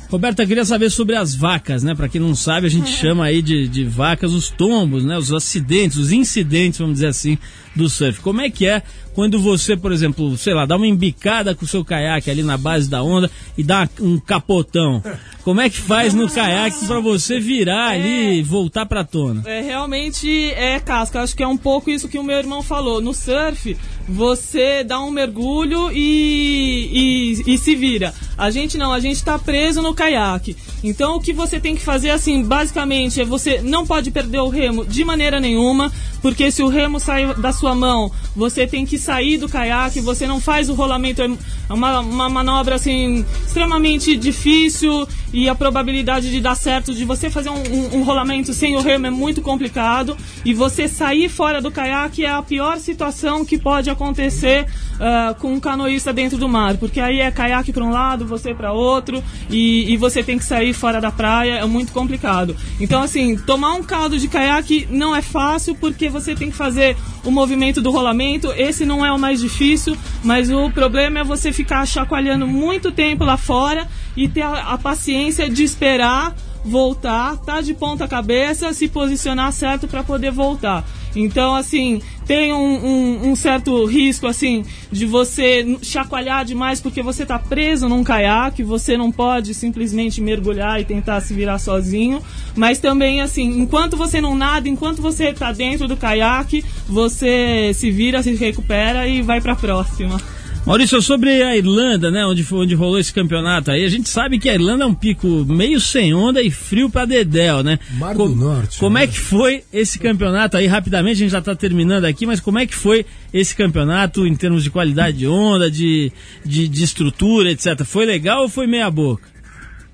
Roberta, eu queria saber sobre as vacas, né? Pra quem não sabe, a gente (laughs) chama aí de, de vacas os tombos, né? Os acidentes, os incidentes, vamos dizer assim, do surf. Como é que é quando você, por exemplo, sei lá, dá uma embicada com o seu caiaque ali na base da onda e dá um capotão? Como é que faz no caiaque pra você virar ali e voltar pra tona? É, realmente é casca. Acho que é um pouco isso que o meu irmão falou. No surf, você dá um mergulho e, e, e se vira. A gente não, a gente tá preso no caiaque. Então o que você tem que fazer, assim, basicamente, é você não pode perder o remo de maneira nenhuma, porque se o remo sair da sua mão, você tem que sair do caiaque, você não faz o rolamento, é uma, uma manobra, assim, extremamente difícil e a probabilidade de dar certo, de você fazer um, um- um rolamento sem o remo é muito complicado e você sair fora do caiaque é a pior situação que pode acontecer ah, com um canoísta dentro do mar, porque aí é caiaque para um lado, você para outro e, e você tem que sair fora da praia, é muito complicado. Então, assim, tomar um caldo de caiaque não é fácil porque você tem que fazer o movimento do rolamento, esse não é o mais difícil, mas o problema é você ficar chacoalhando muito tempo lá fora e ter a, a paciência de esperar voltar, tá de ponta cabeça, se posicionar certo para poder voltar. Então, assim, tem um, um- um certo risco, assim, de você chacoalhar demais porque você tá preso num caiaque, você não pode simplesmente mergulhar e tentar se virar sozinho. Mas também, assim, enquanto você não nada, enquanto você tá dentro do caiaque, você se vira, se recupera e vai pra próxima. Maurício, sobre a Irlanda, né, onde, foi- onde rolou esse campeonato aí, a gente sabe que a Irlanda é um pico meio sem onda e frio pra dedéu, né? Mar do Norte, Como né? é que foi esse campeonato aí, rapidamente, a gente já tá terminando aqui, mas como é que foi esse campeonato em termos de qualidade de onda, de, de, de estrutura, etc? Foi legal ou foi meia boca?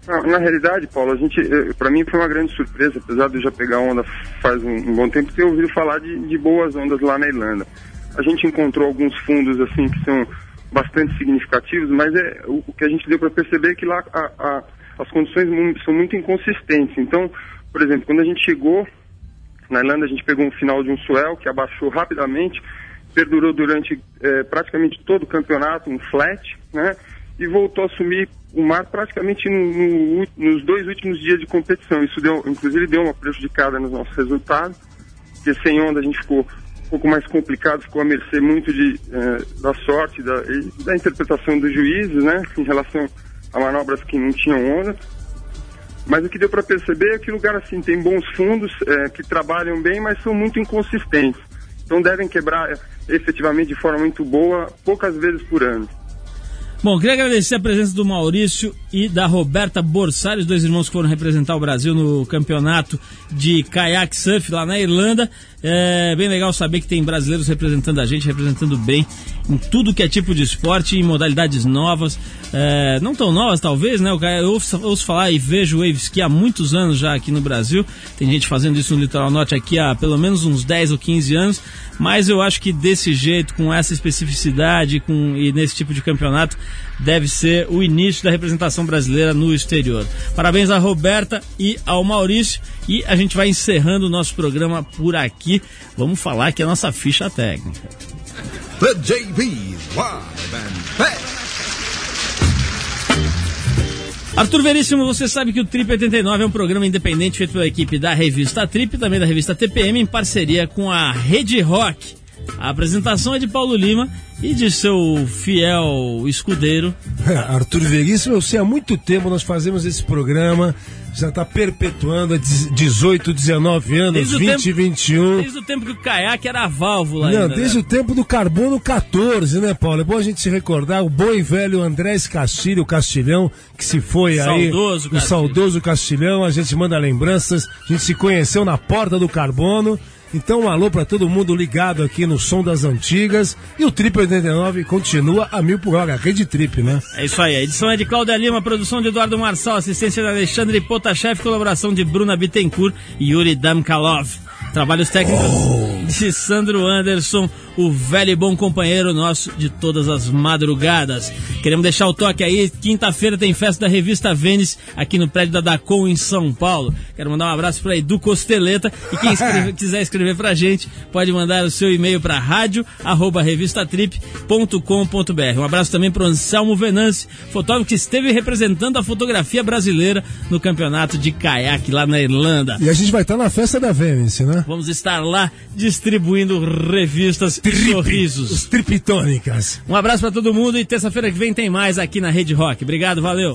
Não, na realidade, Paulo, a gente, para mim foi uma grande surpresa, apesar de eu já pegar onda faz um, um bom tempo, ter ouvido falar de, de boas ondas lá na Irlanda. A gente encontrou alguns fundos assim que são bastante significativos, mas é o, o que a gente deu para perceber é que lá a- a- as condições são muito inconsistentes. Então, por exemplo, quando a gente chegou na Irlanda, a gente pegou um final de um swell que abaixou rapidamente, perdurou durante eh, praticamente todo o campeonato, um flat, né? E voltou a assumir o mar praticamente no- no nos dois últimos dias de competição. Isso deu, inclusive, deu uma prejudicada nos nossos resultados, porque sem onda a gente ficou pouco mais complicado, ficou à mercê muito de, eh, da sorte da, da interpretação dos juízes, né? Em relação a manobras que não tinham onda. Mas o que deu para perceber é que o lugar assim tem bons fundos eh, que trabalham bem, mas são muito inconsistentes. Então devem quebrar eh, efetivamente de forma muito boa, poucas vezes por ano. Bom, queria agradecer a presença do Maurício e da Roberta Borsari, os dois irmãos que foram representar o Brasil no campeonato de kayak surf lá na Irlanda. É bem legal saber que tem brasileiros representando a gente, representando bem em tudo que é tipo de esporte, em modalidades novas, é, não tão novas talvez, né? Eu ouço, ouço falar e vejo wave ski há muitos anos já aqui no Brasil. Tem gente fazendo isso no Litoral Norte aqui há pelo menos uns 10 ou 15 anos, mas eu acho que desse jeito, com essa especificidade com, e nesse tipo de campeonato, deve ser o início da representação brasileira no exterior. Parabéns à Roberta e ao Maurício. E a gente vai encerrando o nosso programa por aqui. Vamos falar que é a nossa ficha técnica. The JB's Live and Fast. Arthur Veríssimo, você sabe que o Trip 89 é um programa independente feito pela equipe da revista Trip e também da revista TPM em parceria com a Rede Rock. A apresentação é de Paulo Lima e de seu fiel escudeiro. Arthur Veríssimo, eu sei há muito tempo nós fazemos esse programa, já tá perpetuando há 18, 19 anos, Desde o 20, tempo- 21. Desde o tempo que o caiaque era a válvula Não, ainda, desde né? o tempo do carbono 14, né, Paulo? É bom a gente se recordar o bom e velho Andrés Castilho, o Castilhão, que se foi aí. Saudoso o Castilho. saudoso Castilhão, a gente manda lembranças. A gente se conheceu na porta do carbono. Então, um alô pra todo mundo ligado aqui no som das antigas. E o Trip 89 continua a mil por hora, rede Trip, né? É isso aí, a edição é de Cláudia Lima, produção de Eduardo Marçal, assistência de Alexandre Potashev, colaboração de Bruna Bittencourt e Yuri Damkalov. Trabalhos técnicos de Sandro Anderson, o velho e bom companheiro nosso de todas as madrugadas. Queremos deixar o toque aí, quinta-feira tem festa da revista Vênice aqui no prédio da Dacom em São Paulo. Quero mandar um abraço para Edu Costeleta e quem escreve- (laughs) quiser escrever pra gente, pode mandar o seu e-mail para rádio@revistatrip.com.br. Um abraço também para Anselmo Venance, fotógrafo que esteve representando a fotografia brasileira no campeonato de caiaque lá na Irlanda. E a gente vai estar na festa da Vênice, né? Vamos estar lá distribuindo revistas e sorrisos. Os triptônicas. Um abraço para todo mundo e terça-feira que vem tem mais aqui na Rede Rock. Obrigado, valeu.